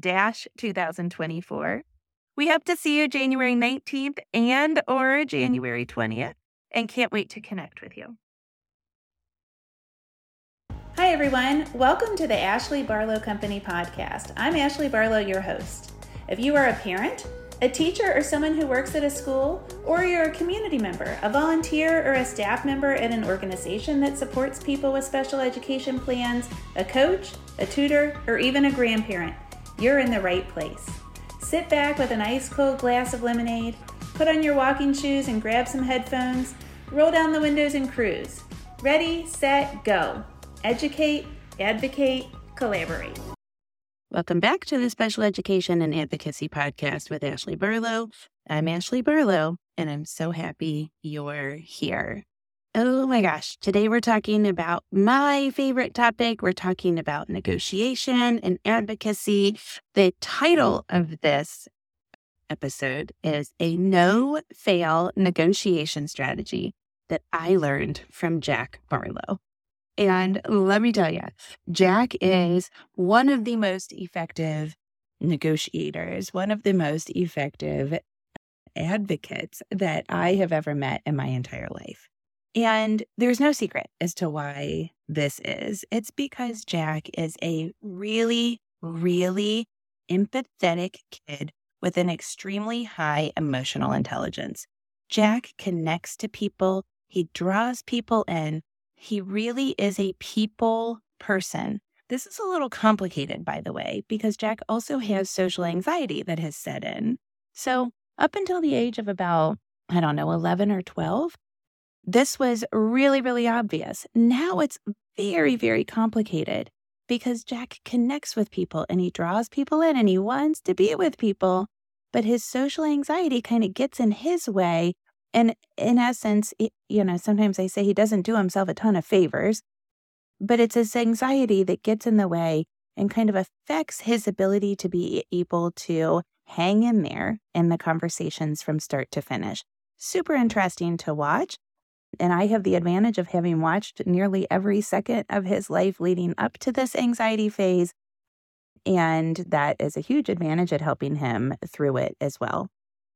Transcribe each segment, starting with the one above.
2024. We hope to see you January 19th and or January 20th and can't wait to connect with you. Hi everyone, welcome to the Ashley Barlow Company podcast. I'm Ashley Barlow, your host. If you are a parent, a teacher, or someone who works at a school, or you're a community member, a volunteer, or a staff member at an organization that supports people with special education plans, a coach, a tutor, or even a grandparent, you're in the right place. Sit back with an ice cold glass of lemonade, put on your walking shoes and grab some headphones, roll down the windows and cruise. Ready, set, go. Educate, advocate, collaborate. Welcome back to the Special Education and Advocacy Podcast with Ashley Barlow. I'm Ashley Barlow, and I'm so happy you're here. Oh my gosh, today we're talking about my favorite topic. We're talking about negotiation and advocacy. The title of this episode is A No Fail Negotiation Strategy that I learned from Jack Barlow. And let me tell you, Jack is one of the most effective negotiators, one of the most effective advocates that I have ever met in my entire life. And there's no secret as to why this is. It's because Jack is a really, really empathetic kid with an extremely high emotional intelligence. Jack connects to people, he draws people in. He really is a people person. This is a little complicated, by the way, because Jack also has social anxiety that has set in. So, up until the age of about, I don't know, 11 or 12, this was really, really obvious. Now it's very, very complicated because Jack connects with people and he draws people in and he wants to be with people, but his social anxiety kind of gets in his way. And in essence, you know, sometimes I say he doesn't do himself a ton of favors, but it's his anxiety that gets in the way and kind of affects his ability to be able to hang in there in the conversations from start to finish. Super interesting to watch. And I have the advantage of having watched nearly every second of his life leading up to this anxiety phase. And that is a huge advantage at helping him through it as well.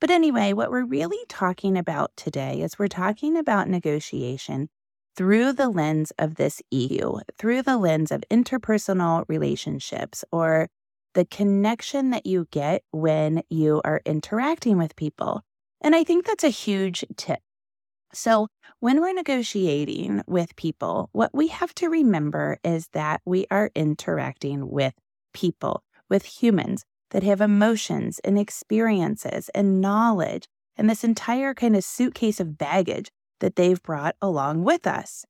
But anyway, what we're really talking about today is we're talking about negotiation through the lens of this EQ, through the lens of interpersonal relationships or the connection that you get when you are interacting with people. And I think that's a huge tip. So, when we're negotiating with people, what we have to remember is that we are interacting with people, with humans that have emotions and experiences and knowledge and this entire kind of suitcase of baggage that they've brought along with us.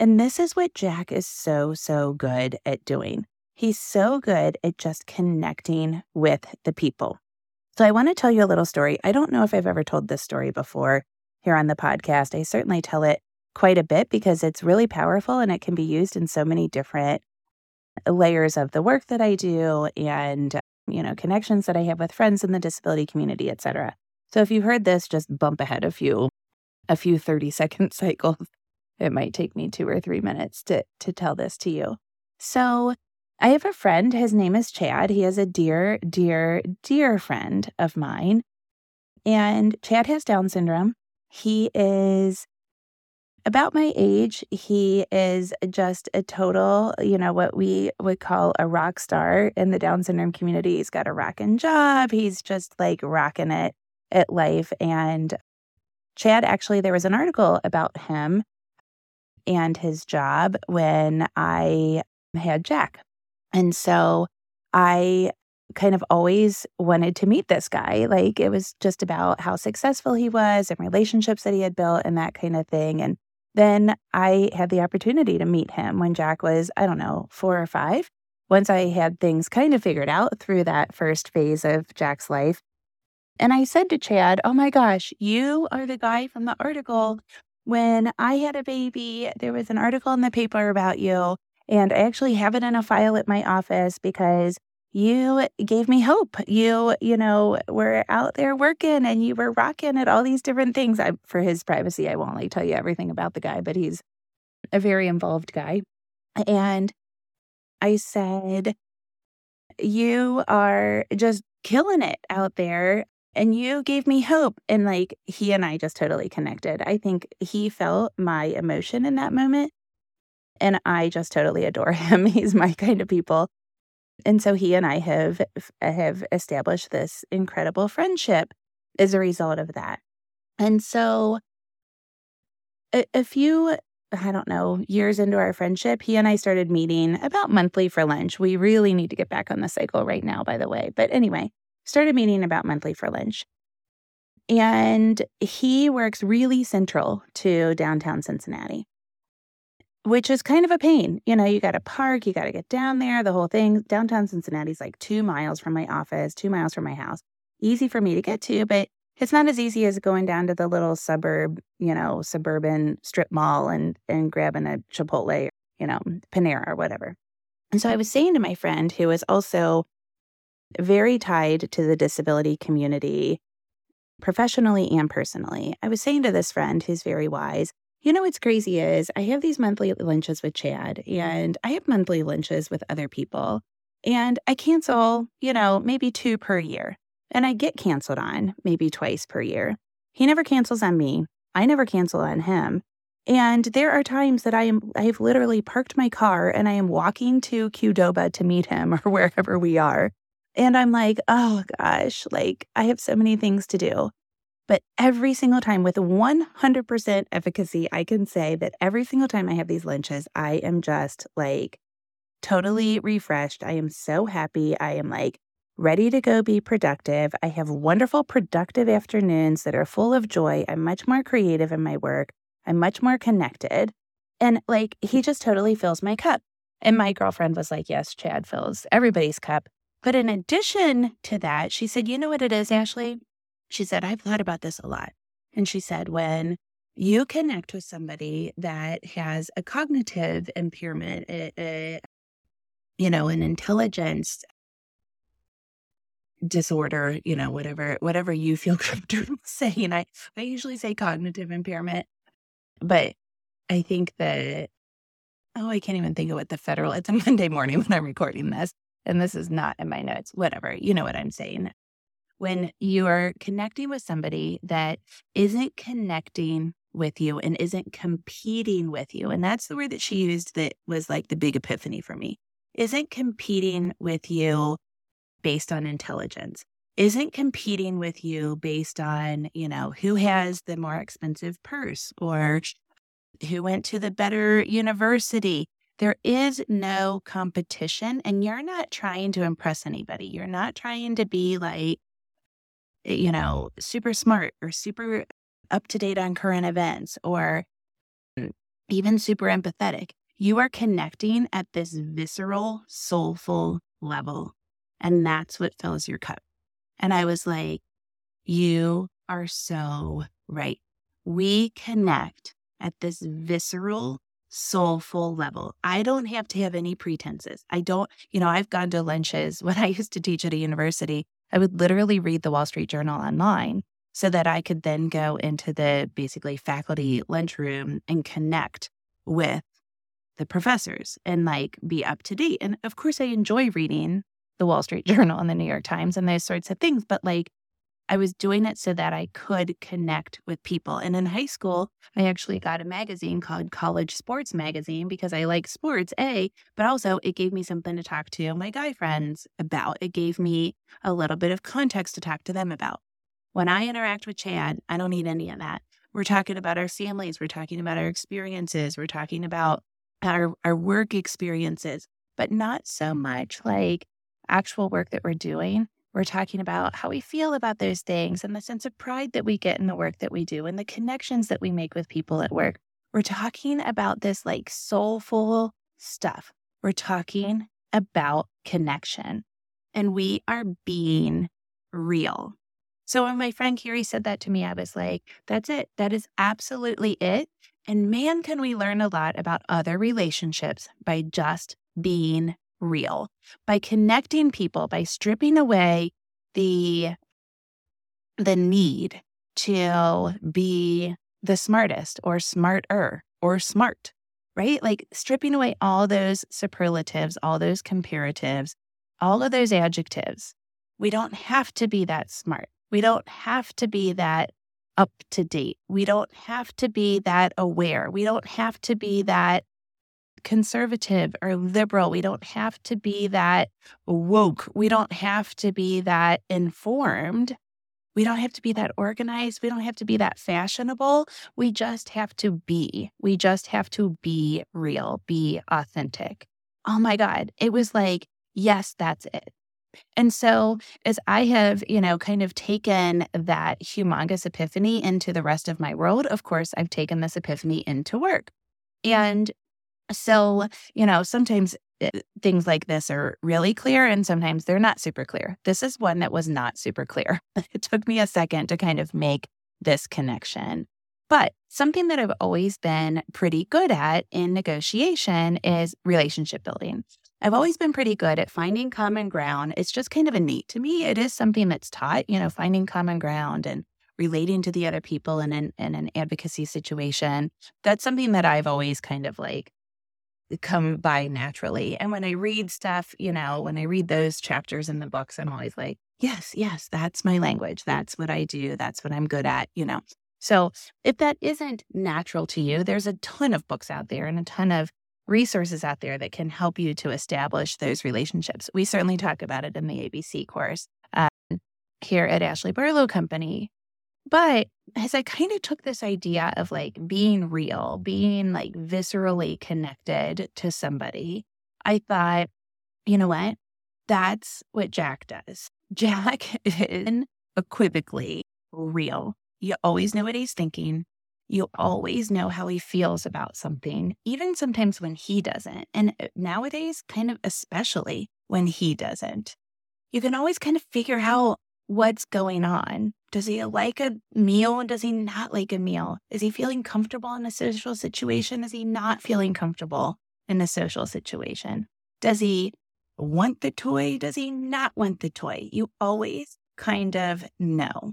And this is what Jack is so, so good at doing. He's so good at just connecting with the people. So, I want to tell you a little story. I don't know if I've ever told this story before, here on the podcast. I certainly tell it quite a bit because it's really powerful and it can be used in so many different layers of the work that I do and you know connections that I have with friends in the disability community, etc. So if you've heard this, just bump ahead a few a few 30 second cycles. It might take me 2 or 3 minutes to to tell this to you. So I have a friend, his name is Chad. He is a dear, dear, dear friend of mine. And Chad has Down syndrome. He is about my age. He is just a total, you know, what we would call a rock star in the Down syndrome community. He's got a rocking job. He's just like rocking it at life. And Chad, actually, there was an article about him and his job when I had Jack. And so I kind of always wanted to meet this guy. Like it was just about how successful he was and relationships that he had built and that kind of thing. And then I had the opportunity to meet him when Jack was, I don't know, four or five. Once I had things kind of figured out through that first phase of Jack's life. And I said to Chad, Oh my gosh, you are the guy from the article. When I had a baby, there was an article in the paper about you. And I actually have it in a file at my office because you gave me hope. You, you know, were out there working and you were rocking at all these different things. I, for his privacy, I won't like tell you everything about the guy, but he's a very involved guy. And I said, You are just killing it out there. And you gave me hope. And like he and I just totally connected. I think he felt my emotion in that moment. And I just totally adore him. He's my kind of people. And so he and I have uh, have established this incredible friendship as a result of that. And so a, a few I don't know, years into our friendship, he and I started meeting about monthly for lunch. We really need to get back on the cycle right now, by the way. But anyway, started meeting about monthly for lunch. And he works really central to downtown Cincinnati which is kind of a pain. You know, you got to park, you got to get down there, the whole thing. Downtown Cincinnati's like two miles from my office, two miles from my house. Easy for me to get to, but it's not as easy as going down to the little suburb, you know, suburban strip mall and and grabbing a Chipotle, you know, Panera or whatever. And so I was saying to my friend who is also very tied to the disability community professionally and personally. I was saying to this friend who's very wise, you know what's crazy is I have these monthly lunches with Chad mm-hmm. and I have monthly lunches with other people. And I cancel, you know, maybe two per year. And I get canceled on maybe twice per year. He never cancels on me. I never cancel on him. And there are times that I am I have literally parked my car and I am walking to Qdoba to meet him or wherever we are. And I'm like, oh gosh, like I have so many things to do. But every single time with 100% efficacy, I can say that every single time I have these lunches, I am just like totally refreshed. I am so happy. I am like ready to go be productive. I have wonderful, productive afternoons that are full of joy. I'm much more creative in my work. I'm much more connected. And like, he just totally fills my cup. And my girlfriend was like, Yes, Chad fills everybody's cup. But in addition to that, she said, You know what it is, Ashley? She said, I've thought about this a lot. And she said, when you connect with somebody that has a cognitive impairment, a, a, you know, an intelligence disorder, you know, whatever, whatever you feel comfortable saying. I, I usually say cognitive impairment, but I think that, oh, I can't even think of what the federal, it's a Monday morning when I'm recording this. And this is not in my notes, whatever, you know what I'm saying when you are connecting with somebody that isn't connecting with you and isn't competing with you. And that's the word that she used that was like the big epiphany for me. Isn't competing with you based on intelligence, isn't competing with you based on, you know, who has the more expensive purse or who went to the better university. There is no competition, and you're not trying to impress anybody. You're not trying to be like you know, super smart or super up to date on current events or mm. even super empathetic. You are connecting at this visceral, soulful level. And that's what fills your cup. And I was like, you are so right. We connect at this visceral, soulful level. I don't have to have any pretenses. I don't, you know, I've gone to lunches when I used to teach at a university. I would literally read the Wall Street Journal online so that I could then go into the basically faculty lunchroom and connect with the professors and like be up to date. And of course, I enjoy reading the Wall Street Journal and the New York Times and those sorts of things, but like I was doing it so that I could connect with people. And in high school, I actually got a magazine called College Sports Magazine because I like sports, A, but also it gave me something to talk to my guy friends about. It gave me a little bit of context to talk to them about. When I interact with Chad, I don't need any of that. We're talking about our families, we're talking about our experiences, we're talking about our, our work experiences, but not so much like actual work that we're doing we're talking about how we feel about those things and the sense of pride that we get in the work that we do and the connections that we make with people at work. We're talking about this like soulful stuff. We're talking about connection and we are being real. So when my friend Carrie said that to me, I was like, that's it. That is absolutely it. And man, can we learn a lot about other relationships by just being real by connecting people, by stripping away the the need to be the smartest or smarter or smart, right? Like stripping away all those superlatives, all those comparatives, all of those adjectives. We don't have to be that smart. We don't have to be that up to date. We don't have to be that aware. We don't have to be that conservative or liberal. We don't have to be that woke. We don't have to be that informed. We don't have to be that organized. We don't have to be that fashionable. We just have to be. We just have to be real, be authentic. Oh my God. It was like, yes, that's it. And so, as I have, you know, kind of taken that humongous epiphany into the rest of my world, of course, I've taken this epiphany into work. And so, you know, sometimes eh, things like this are really clear and sometimes they're not super clear. This is one that was not super clear. It took me a second to kind of make this connection. But something that I've always been pretty good at in negotiation is relationship building. I've always been pretty good at finding common ground. It's just kind of innate to me. It is something that's taught, you know, finding common ground and relating to the other people in an, in an advocacy situation. That's something that I've always kind of like come by naturally. And when I read stuff, you know, when I read those chapters in the books, I'm always like, yes, yes, that's my language. That's what I do. That's what I'm good at, you know. So if that isn't natural to you, there's a ton of books out there and a ton of resources out there that can help you to establish those relationships. We certainly talk about it in the ABC course um, here at Ashley Barlow Company. But as I kind of took this idea of like being real, being like viscerally connected to somebody, I thought, you know what? That's what Jack does. Jack is equivocally real. You always know what he's thinking. You always know how he feels about something, even sometimes when he doesn't. And uh, nowadays, kind of especially when he doesn't. You can always kind of figure out what's going on. Does he like a meal? Does he not like a meal? Is he feeling comfortable in a social situation? Is he not feeling comfortable in a social situation? Does he want the toy? Does he not want the toy? You always kind of know.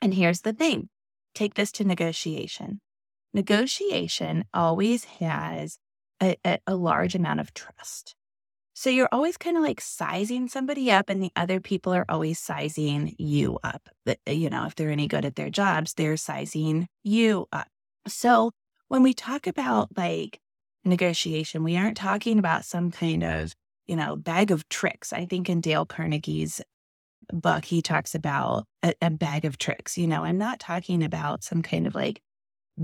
And here's the thing take this to negotiation. Negotiation always has a, a, a large amount of trust. So you're always kind of like sizing somebody up, and the other people are always sizing you up. Uh, you know, if they're any good at their jobs, they're sizing you up. So when we talk about like negotiation, we aren't talking about some kind of, you know, bag of tricks. I think in Dale Carnegie's book, he talks about a, a bag of tricks. You know, I'm not talking about some kind of like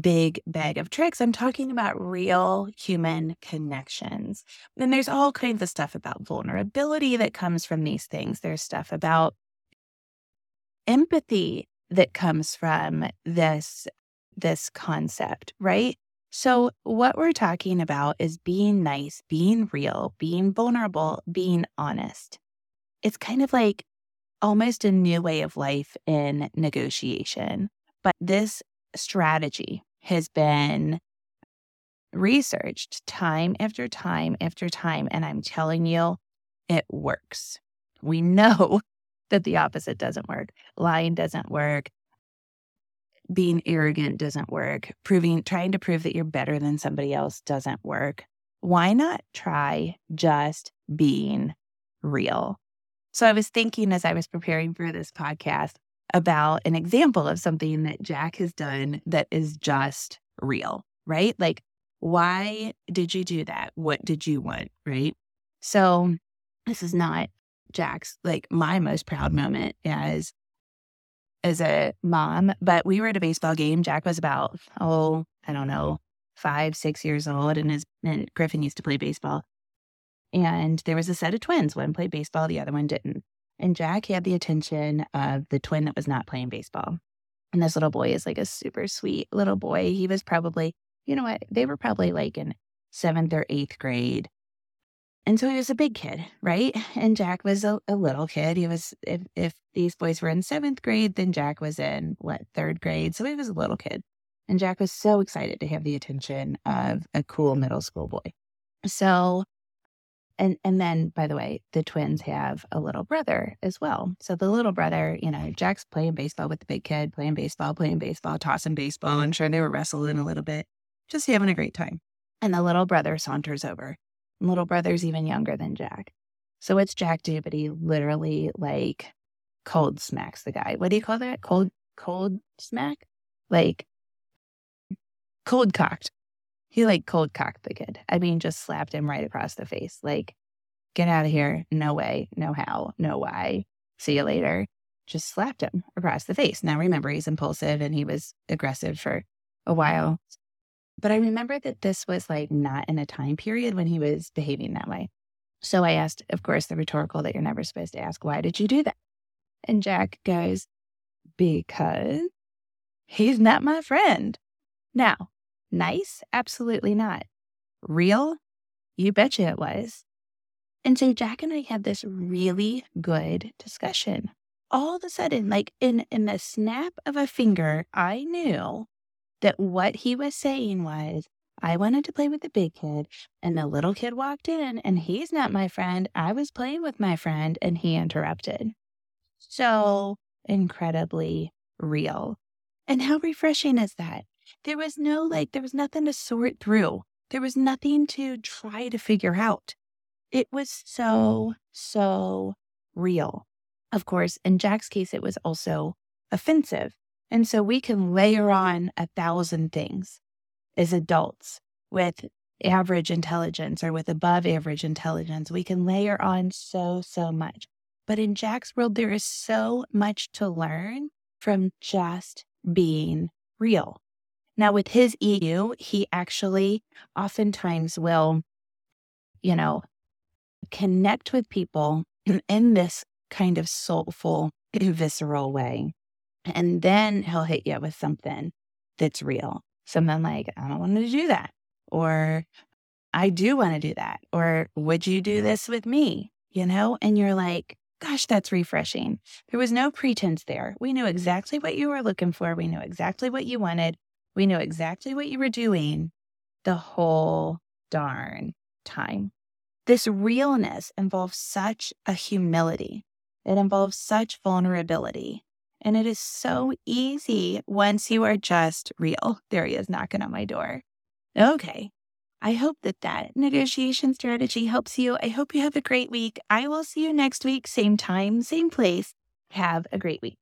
big bag of tricks. I'm talking about real human connections. And there's all kinds of stuff about vulnerability that comes from these things. There's stuff about empathy that comes from this this concept, right? So what we're talking about is being nice, being real, being vulnerable, being honest. It's kind of like almost a new way of life in negotiation. But this strategy has been researched time after time after time. And I'm telling you, it works. We know that the opposite doesn't work. Lying doesn't work. Being arrogant doesn't work. Proving, trying to prove that you're better than somebody else doesn't work. Why not try just being real? So I was thinking as I was preparing for this podcast about an example of something that Jack has done that is just real, right? Like, why did you do that? What did you want? Right. So, this is not Jack's, like, my most proud moment as as a mom, but we were at a baseball game. Jack was about, oh, I don't know, five, six years old, and his and Griffin used to play baseball. And there was a set of twins. One played baseball, the other one didn't. And Jack had the attention of the twin that was not playing baseball. And this little boy is like a super sweet little boy. He was probably, you know what, they were probably like in seventh or eighth grade. And so he was a big kid, right? And Jack was a, a little kid. He was, if, if these boys were in seventh grade, then Jack was in what, third grade. So he was a little kid. And Jack was so excited to have the attention of a cool middle school boy. So and and then by the way the twins have a little brother as well. So the little brother you know jack's playing baseball with the big kid playing baseball playing baseball tossing baseball i'm sure they were wrestling a little bit just having a great time. And the little brother saunters over. And little brother's even younger than jack. So what's jack do? But he literally like cold smacks the guy. What do you call that? Cold cold smack? Like cold cocked he like cold cocked the kid. I mean, just slapped him right across the face. Like, get out of here. No way. No how. No why. See you later. Just slapped him across the face. Now, remember, he's impulsive and he was aggressive for a while. But I remember that this was like not in a time period when he was behaving that way. So I asked, of course, the rhetorical that you're never supposed to ask, why did you do that? And Jack goes, because he's not my friend. Now, Nice? Absolutely not. Real? You betcha it was. And so Jack and I had this really good discussion. All of a sudden, like in, in the snap of a finger, I knew that what he was saying was, I wanted to play with the big kid, and the little kid walked in, and he's not my friend. I was playing with my friend, and he interrupted. So incredibly real. And how refreshing is that? There was no like, there was nothing to sort through. There was nothing to try to figure out. It was so, so real. Of course, in Jack's case, it was also offensive And so we can layer on a thousand things as adults with average intelligence or with above average intelligence. We can layer on so, so much. But in Jack's world, there is so much to learn from just being real. Now, with his EQ, he actually oftentimes will, you know, connect with people in this kind of soulful, visceral way. And then he'll hit you with something that's real. Something like, I don't want to do that. Or I do want to do that. Or would you do this with me? You know? And you're like, gosh, that's refreshing. There was no pretense there. We knew exactly what you were looking for. We knew exactly what you wanted. We know exactly what you were doing the whole darn time. This realness involves such a humility. It involves such vulnerability. And it is so easy once you are just real. There he is knocking on my door. Okay. I hope that that negotiation strategy helps you. I hope you have a great week. I will see you next week, same time, same place. Have a great week.